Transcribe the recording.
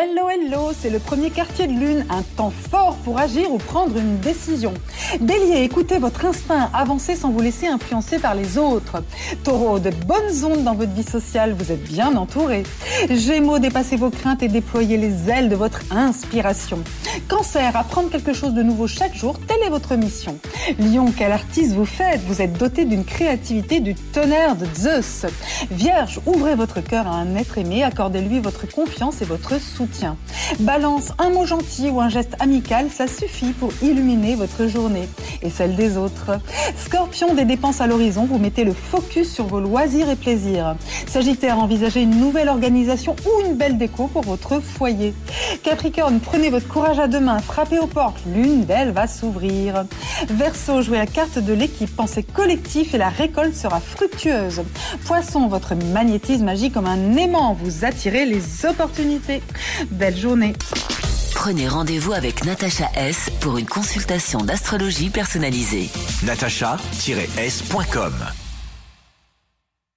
Hello, hello, c'est le premier quartier de lune, un temps fort pour agir ou prendre une décision. Bélier, écoutez votre instinct, avancez sans vous laisser influencer par les autres. Taureau, de bonnes ondes dans votre vie sociale, vous êtes bien entouré. Gémeaux, dépassez vos craintes et déployez les ailes de votre inspiration. Cancer, apprendre quelque chose de nouveau chaque jour, votre mission? Lion, quel artiste vous faites? Vous êtes doté d'une créativité du tonnerre de Zeus. Vierge, ouvrez votre cœur à un être aimé, accordez-lui votre confiance et votre soutien. Balance, un mot gentil ou un geste amical, ça suffit pour illuminer votre journée et celle des autres. Scorpion, des dépenses à l'horizon, vous mettez le focus sur vos loisirs et plaisirs. Sagittaire, envisagez une nouvelle organisation ou une belle déco pour votre foyer. Capricorne, prenez votre courage à deux mains, frappez aux portes, l'une d'elles va s'ouvrir. Verseau, jouez la carte de l'équipe, pensez collectif et la récolte sera fructueuse. Poisson, votre magnétisme agit comme un aimant, vous attirez les opportunités. Belle journée. Prenez rendez-vous avec Natacha S pour une consultation d'astrologie personnalisée. natacha-s.com